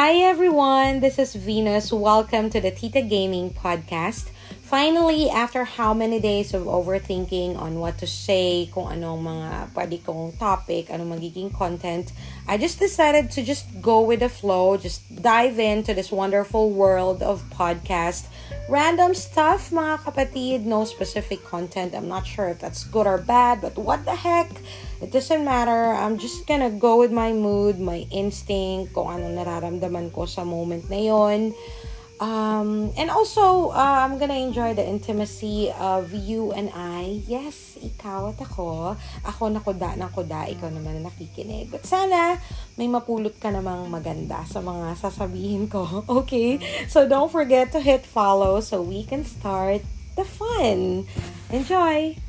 Hi everyone, this is Venus. Welcome to the Tita Gaming Podcast. Finally, after how many days of overthinking on what to say, kung anong mga pwede kong topic, anong magiging content, I just decided to just go with the flow, just dive into this wonderful world of podcast. Random stuff, mga kapatid, no specific content. I'm not sure if that's good or bad, but what the heck? It doesn't matter. I'm just gonna go with my mood, my instinct, kung anong nararamdaman ko sa moment na yon. Um, and also, uh, I'm gonna enjoy the intimacy of you and I. Yes, ikaw at ako. Ako na kuda ng kuda, ikaw naman na nakikinig. But sana, may mapulot ka namang maganda sa mga sasabihin ko. Okay? So don't forget to hit follow so we can start the fun. Enjoy!